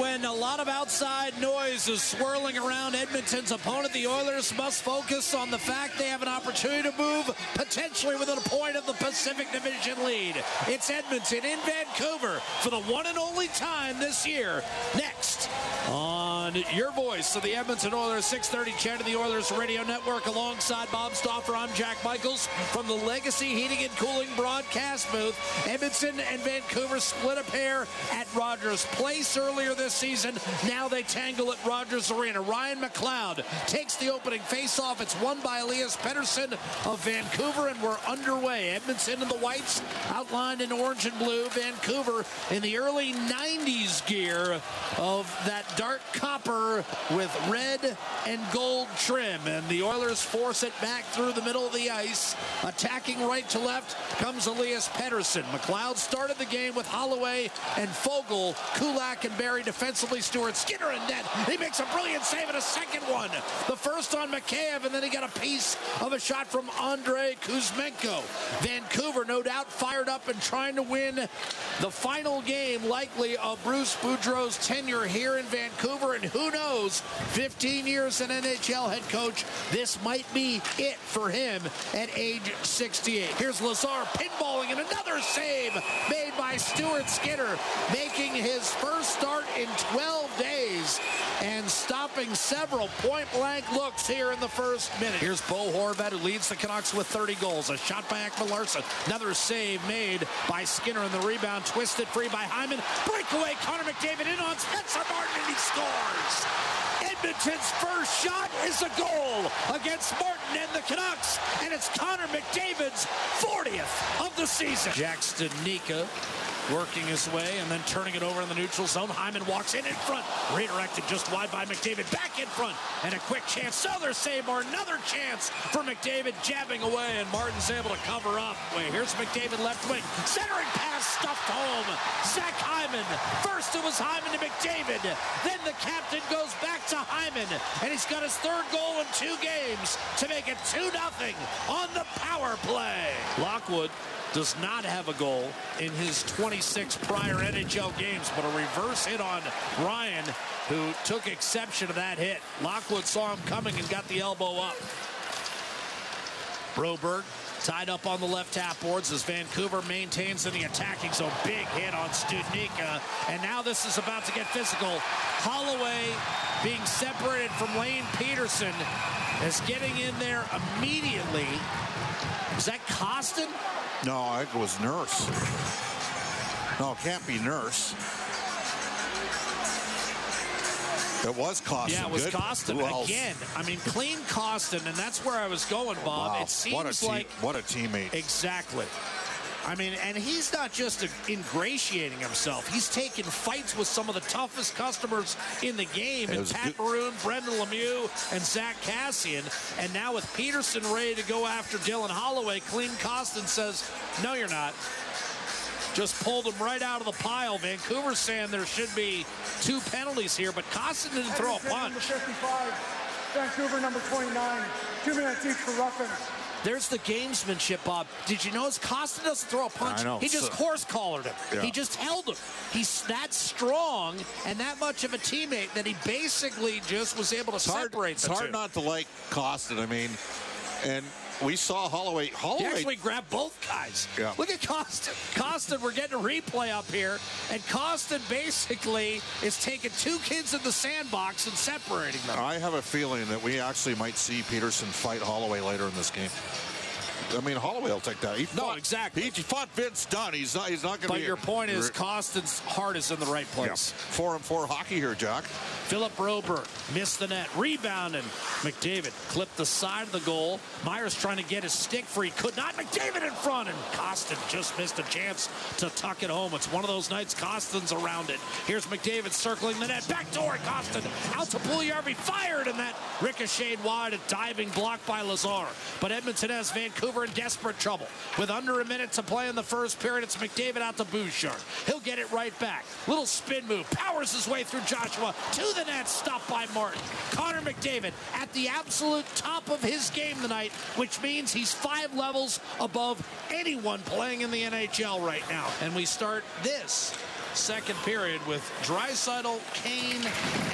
when a lot of outside noise is swirling around Edmonton's opponent, the Oilers must focus on the fact they have an opportunity to move potentially within a point of the Pacific Division lead. It's Edmonton in Vancouver for the one and only time this year. Next on your voice of the Edmonton Oilers, 630 CHED of the Oilers Radio Network alongside Bob Stauffer. I'm Jack Michaels from the Legacy Heating and Cooling broadcast booth. Edmonton and Vancouver split a pair at Rogers Place earlier this season. Now they tangle at Rogers Arena. Ryan McLeod takes the opening faceoff. It's won by Elias Pettersson of Vancouver, and we're underway. Edmonton in the whites, outlined in orange and blue. Vancouver in the early 90s gear of that dark copper with red and gold trim. And the Oilers force it back through the middle of the ice. Attacking right to left comes Elias Pettersson. McLeod started the game with Holloway and Foegele. Kulak and Barrie defensively. Stuart Skinner in net. He makes a brilliant save and a second one. The first on Mikheyev, and then he got a piece of a shot from Andrei Kuzmenko. Vancouver, no doubt, fired up and trying to win the final game, likely of Bruce Boudreau's tenure here in Vancouver. And who knows, 15 years an NHL head coach, this might be it for him at age 68. Here's Lazar pinballing and another save made by Stuart Skinner, making his first start in 12 days and stopping several point blank looks here in the first minute. Here's Bo Horvat, who leads the Canucks with 30 goals. A shot by Ekman Larsson. Another save made by Skinner in the rebound, twisted free by Hyman. Breakaway, Connor McDavid in on Spencer Martin, and he scores. Edmonton's first shot is a goal against Martin and the Canucks, and it's Connor McDavid's 40th of the season. Jack Studnicka working his way and then turning it over in the neutral zone. Hyman walks in in front, redirected just wide by McDavid. Back in front, and a quick chance. Another save or another chance for McDavid jabbing away, and Martin's able to cover up. Wait, here's McDavid left wing, centering pass stuffed home. Zach Hyman. First it was Hyman to McDavid. Then the captain goes back to Hyman, and he's got his third goal in two games to make it 2 0 on the power play. Lockwood does not have a goal in his 26 prior NHL games, but a reverse hit on Ryan, who took exception to that hit. Lockwood saw him coming and got the elbow up. Broberg tied up on the left half boards as Vancouver maintains in the attacking zone. Big hit on Studnicka, and now this is about to get physical. Holloway being separated from Lane Pederson is getting in there immediately. Is that Kostin? No, it was Nurse. No, it can't be Nurse. It was Kostin. Yeah, it was Good. Kostin again. I mean, Klim Kostin, and that's where I was going, Bob. Wow. It seems what a team, like what a teammate. exactly. I mean, and he's not just ingratiating himself. He's taking fights with some of the toughest customers in the game. And Pat good. Maroon, Brendan Lemieux, and Zack Kassian. And now with Pederson ready to go after Dylan Holloway, Klim Kostin says, no, you're not. Just pulled him right out of the pile. Vancouver's saying there should be two penalties here, but Kostin didn't throw a Edmonton, punch. Number 55, Vancouver, number 29. Two minutes each for roughing. There's the gamesmanship, Bob. Did you notice Costa doesn't throw a punch? I know. He just So- horse collared him. Yeah. He just held him. He's that strong and that much of a teammate that he basically just was able to It's hard, separate it's the hard two. not to like Kostin. I mean, and we saw Holloway. He Holloway. actually grabbed both guys. Yeah. Look at Kostin. Kostin, we're getting a replay up here, and Kostin basically is taking two kids in the sandbox and separating them. I have a feeling that we actually might see Pederson fight Holloway later in this game. I mean, Holloway will take that. He No, exactly. He, fought Vince Dunn. He's not. He's not going to But be. your point is, Kostin's heart is in the right Yeah. place. Four and four hockey here, Jack. Philip Broberg missed the net. Rebound and McDavid clipped the side of the goal. Myers trying to get his stick free. Could not. McDavid in front. And Kostin just missed a chance to tuck it home. It's one of those nights Kostin's around it. Here's McDavid circling the net. Back door. Kostin out to Puljujärvi. Fired. And that ricocheted wide. A diving block by Lazar. But Edmonton has Vancouver in desperate trouble. With under a minute to play in the first period, it's McDavid out to Bouchard. He'll get it right back. Little spin move. Powers his way through Joshua to the net. Stopped by Martin. Connor McDavid at the absolute top of his game tonight, which means he's five levels above anyone playing in the NHL right now. And we start this second period with Draisaitl, Kane,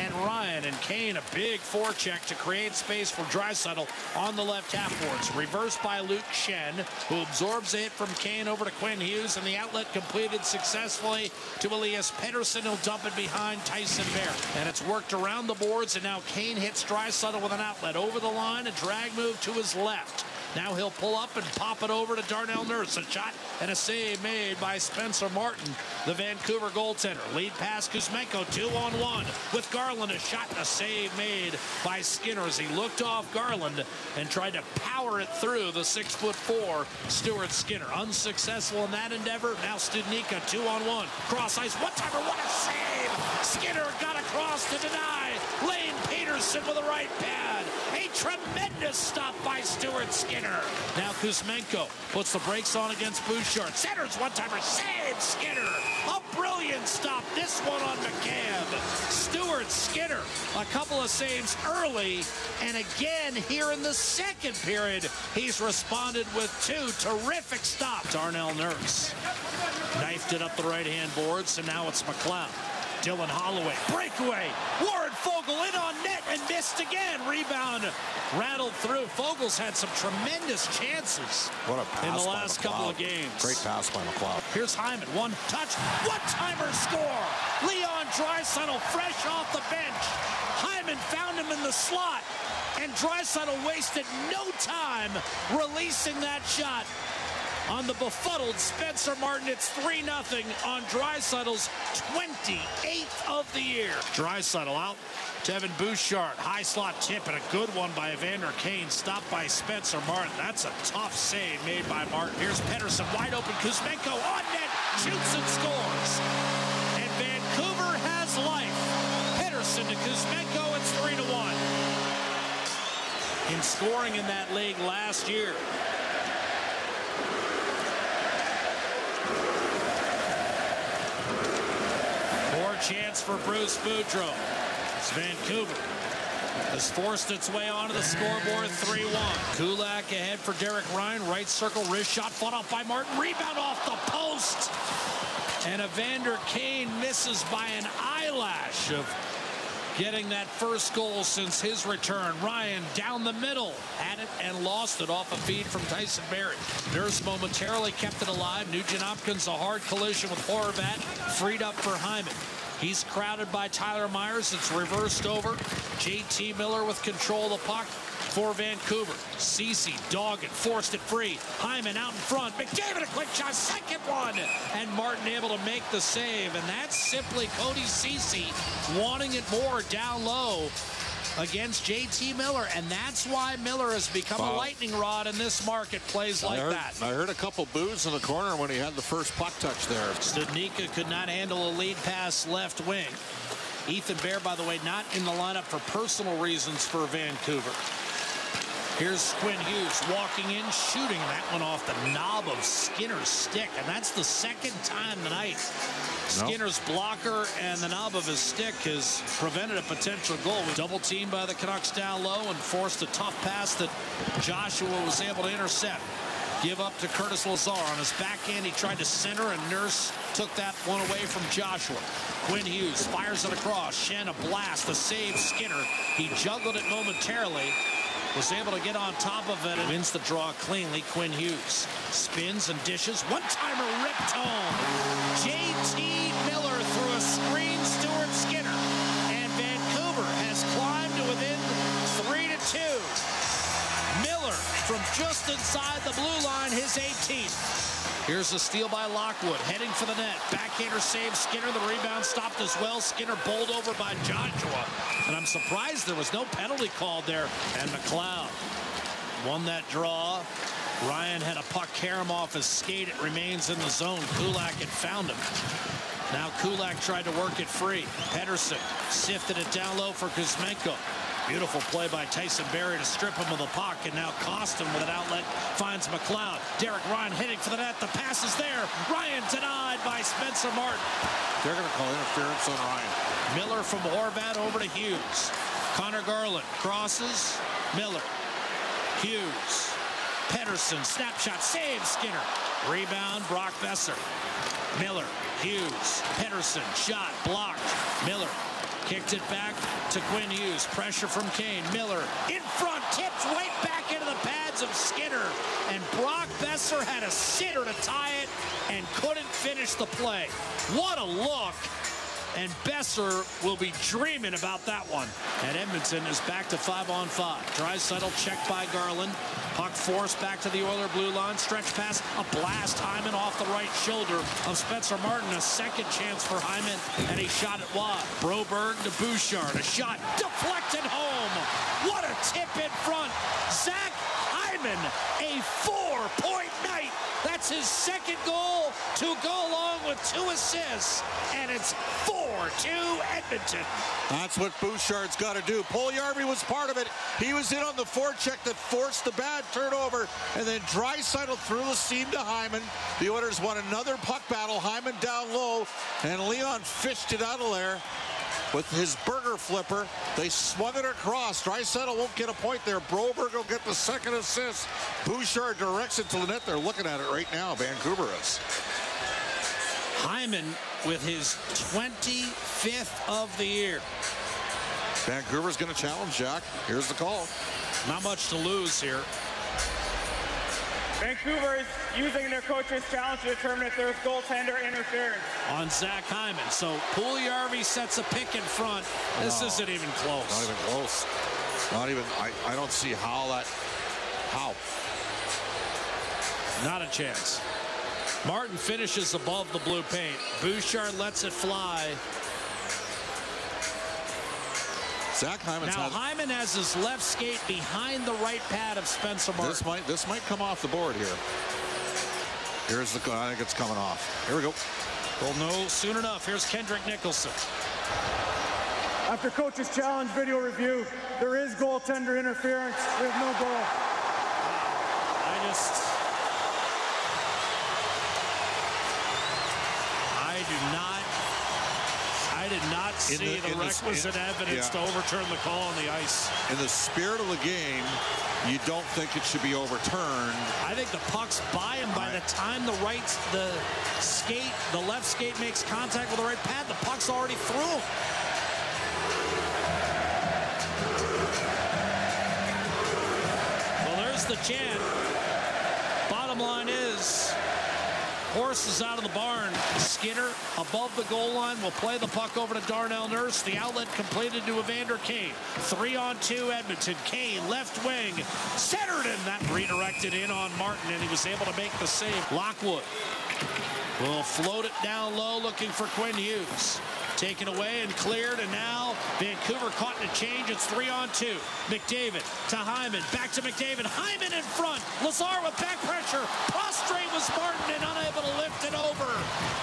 and Ryan. And Kane, a big forecheck to create space for Draisaitl on the left half boards. Reversed by Luke Schenn, who absorbs it from Kane over to Quinn Hughes, and the outlet completed successfully to Elias Pettersson. He'll dump it behind Tyson Barrie. And it's worked around the boards, and now Kane hits Draisaitl with an outlet over the line, a drag move to his left. Now he'll pull up and pop it over to Darnell Nurse. A shot and a save made by Spencer Martin, the Vancouver goaltender. Lead pass Kuzmenko, two on one with Garland. A shot and a save made by Skinner as he looked off Garland and tried to power it through the six foot four Stuart Skinner. Unsuccessful in that endeavor. Now Studnicka, two on one. Cross ice, one timer, what a save! Skinner got across to deny. Lane Pederson with a right pad. Tremendous stop by Stuart Skinner. Now Kuzmenko puts the brakes on against Bouchard. Centers one-timer, save Skinner. A brilliant stop. This one on McCabe. Stuart Skinner, a couple of saves early, and again here in the second period, he's responded with two terrific stops. Darnell Nurse knifed it up the right-hand boards, and now it's McLeod. Dylan Holloway, breakaway. Warren Foegele in on net and missed again. Rebound rattled through. Foegele's had some tremendous chances What a pass in the last couple of games. Great pass by McLeod. Here's Hyman, one touch, one timer score. Leon Draisaitl fresh off the bench. Hyman found him in the slot, and Draisaitl wasted no time releasing that shot on the befuddled Spencer Martin. It's 3 0 on Draisaitl's 28th of the year. Draisaitl out. Devin Bouchard, high slot tip, and a good one by Evander Kane, stopped by Spencer Martin. That's a tough save made by Martin. Here's Pederson, wide open. Kuzmenko on net, shoots and scores. And Vancouver has life. Pederson to Kuzmenko, it's 3 to 1. In scoring in that league last year, More chance for Bruce Boudreau. It's Vancouver has forced its way onto the scoreboard 3-1. Kulak ahead for Derek Ryan. Right circle, wrist shot fought off by Martin. Rebound off the post. And Evander Kane misses by an eyelash of getting that first goal since his return. Ryan down the middle, had it and lost it off a feed from Tyson Barrie. Nurse momentarily kept it alive. Nugent Hopkins, a hard collision with Horvat, freed up for Hyman. He's crowded by Tyler Myers. It's reversed over. JT Miller with control of the puck for Vancouver. Cece dogged it, forced it free. Hyman out in front. McDavid a quick shot, second one. And Martin able to make the save. And that's simply Cody Cece wanting it more down low against JT Miller. And that's why Miller has become a lightning rod in this market. Plays like heard, that. I heard a couple boos in the corner when he had the first puck touch there. Studnicka could not handle a lead pass left wing. Ethan Bear, by the way, not in the lineup for personal reasons for Vancouver. Here's Quinn Hughes walking in, shooting that one off the knob of Skinner's stick. And that's the second time tonight Skinner's blocker and the knob of his stick has prevented a potential goal. Double teamed by the Canucks down low and forced a tough pass that Joshua was able to intercept. Give up to Curtis Lazar on his backhand. He tried to center, and Nurse took that one away from Joshua. Quinn Hughes fires it across. Schenn a blast. The save Skinner. He juggled it momentarily. Was able to get on top of it and wins the draw cleanly. Quinn Hughes spins and dishes. One timer ripped home. JT Miller through a screen. Stuart Skinner. And Vancouver has climbed to within three to two. Miller from just inside the blue line, his 18th. Here's a steal by Lockwood, heading for the net. Backhander saves Skinner. The rebound stopped as well. Skinner bowled over by Joshua. And I'm surprised there was no penalty called there. And McLeod won that draw. Ryan had a puck carry him off his skate. It remains in the zone. Kulak had found him. Now Kulak tried to work it free. Pederson sifted it down low for Kuzmenko. Beautiful play by Tyson Barrie to strip him of the puck, and now Kostin with an outlet finds McLeod. Derek Ryan hitting for the net. The pass is there. Ryan denied by Spencer Martin. They're going to call interference on Ryan. Miller from Horvat over to Hughes. Connor Garland crosses. Miller. Hughes. Pederson. Snapshot. Save Skinner. Rebound. Brock Boeser. Miller Hughes, Pettersson, shot, blocked. Miller kicked it back to Quinn Hughes. Pressure from Kane. Miller in front, tips right back into the pads of Skinner. And Brock Boeser had a sitter to tie it and couldn't finish the play. What a look and Boeser will be dreaming about that one. And Edmonton is back to five on five. Draisaitl checked by Garland. Puck forced back to the Oiler blue line. Stretch pass, a blast. Hyman off the right shoulder of Spencer Martin. A second chance for Hyman, and he shot it wide. Broberg to Bouchard. A shot deflected home. What a tip in front. Zach Hyman, a four-point night. That's his second goal to go along with two assists, and it's 4-2 Edmonton. That's what Bouchard's got to do. Puljujarvi was part of it. He was in on the forecheck that forced the bad turnover, and then Draisaitl threw the seam to Hyman. The Oilers won another puck battle. Hyman down low, and Leon fished it out of there with his burger flipper. They swung it across. Draisaitl won't get a point there. Broberg will get the second assist. Bouchard directs it to the net. They're looking at it right now. Vancouver is. Hyman with his 25th of the year. Vancouver's going to challenge Jack. Here's the call. Not much to lose here. Vancouver is using their coach's challenge to determine if there's goaltender interference. On Zach Hyman. So Puljujarvi sets a pick in front. This No. isn't even close. Not even close. Not even. I, I don't see how that. How? Not a chance. Martin finishes above the blue paint. Bouchard lets it fly. Zach Hyman's Now had, Hyman has his left skate behind the right pad of Spencer Martin. this might this might come off the board here. Here's the. I think it's coming off. Here we go. Well, no, soon enough. Here's Kendrick Nicholson. After coach's challenge video review, there is goaltender interference. There's no goal. I just. I do not. I did not see the- the, in the- requisite in- evidence yeah. to overturn the call on the ice. In the spirit of the game, you don't think it should be overturned. I think the puck's by him by Right. the time the right, the skate, the left skate makes contact with the right pad. The puck's already through him. Well, there's the chant. Bottom line is, horse is out of the barn. Skinner above the goal line will play the puck over to Darnell Nurse. The outlet completed to Evander Kane. Three on two Edmonton. Kane left wing. Centered and that redirected in on Martin and he was able to make the save. Lockwood will float it down low looking for Quinn Hughes. Taken away and cleared, and now Vancouver caught in a change. It's three on two. McDavid to Hyman. Back to McDavid. Hyman in front. Lazar with back pressure. Prostrate was Martin and unable to lift it over.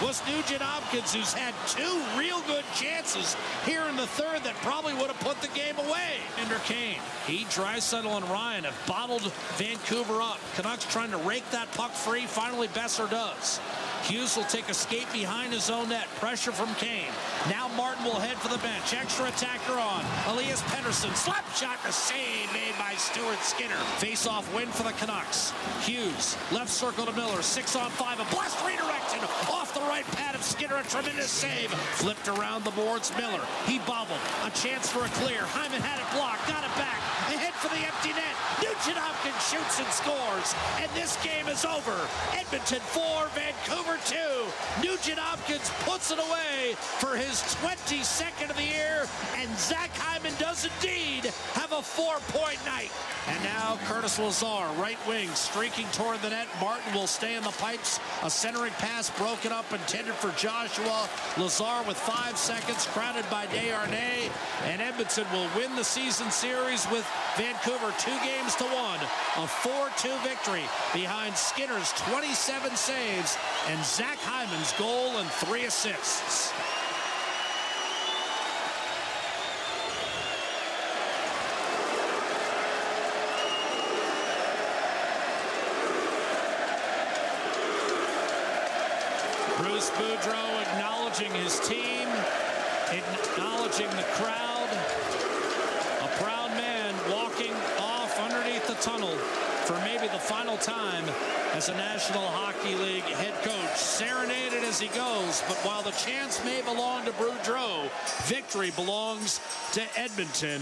Was Nugent Hopkins, who's had two real good chances here in the third that probably would have put the game away. Ender Kane. He, Draisaitl, and Ryan have bottled Vancouver up. Canucks trying to rake that puck free. Finally, Boeser does. Hughes will take a skate behind his own net. Pressure from Kane. Now Martin will head for the bench. Extra attacker on. Elias Pettersson. Slap shot. The save made by Stuart Skinner. Face off win for the Canucks. Hughes. Left circle to Miller. Six on five. A blast redirected off the right pad of Skinner. A tremendous save. Flipped around the boards. Miller. He bobbled. A chance for a clear. Hyman had it blocked. Got it back. Ahead for the empty net. Nugent Hopkins shoots and scores. And this game is over. Edmonton 4, Vancouver 2. Nugent Hopkins puts it away for his 22nd of the year. And Zach Hyman does indeed have a four-point night. And now Curtis Lazar, right wing, streaking toward the net. Martin will stay in the pipes. A centering pass broken up, intended for Joshua. Lazar with five seconds, crowded by Desharnais. And Edmonton will win the season series with Vancouver two games to one. A 4-2 victory behind Skinner's 27 saves and Zach Hyman's goal and three assists. Bruce Boudreau acknowledging his team, acknowledging the crowd. A proud man walking off underneath the tunnel for maybe the final time as a National Hockey League head coach. Serenaded as he goes, but while the chance may belong to Boudreau, victory belongs to Edmonton.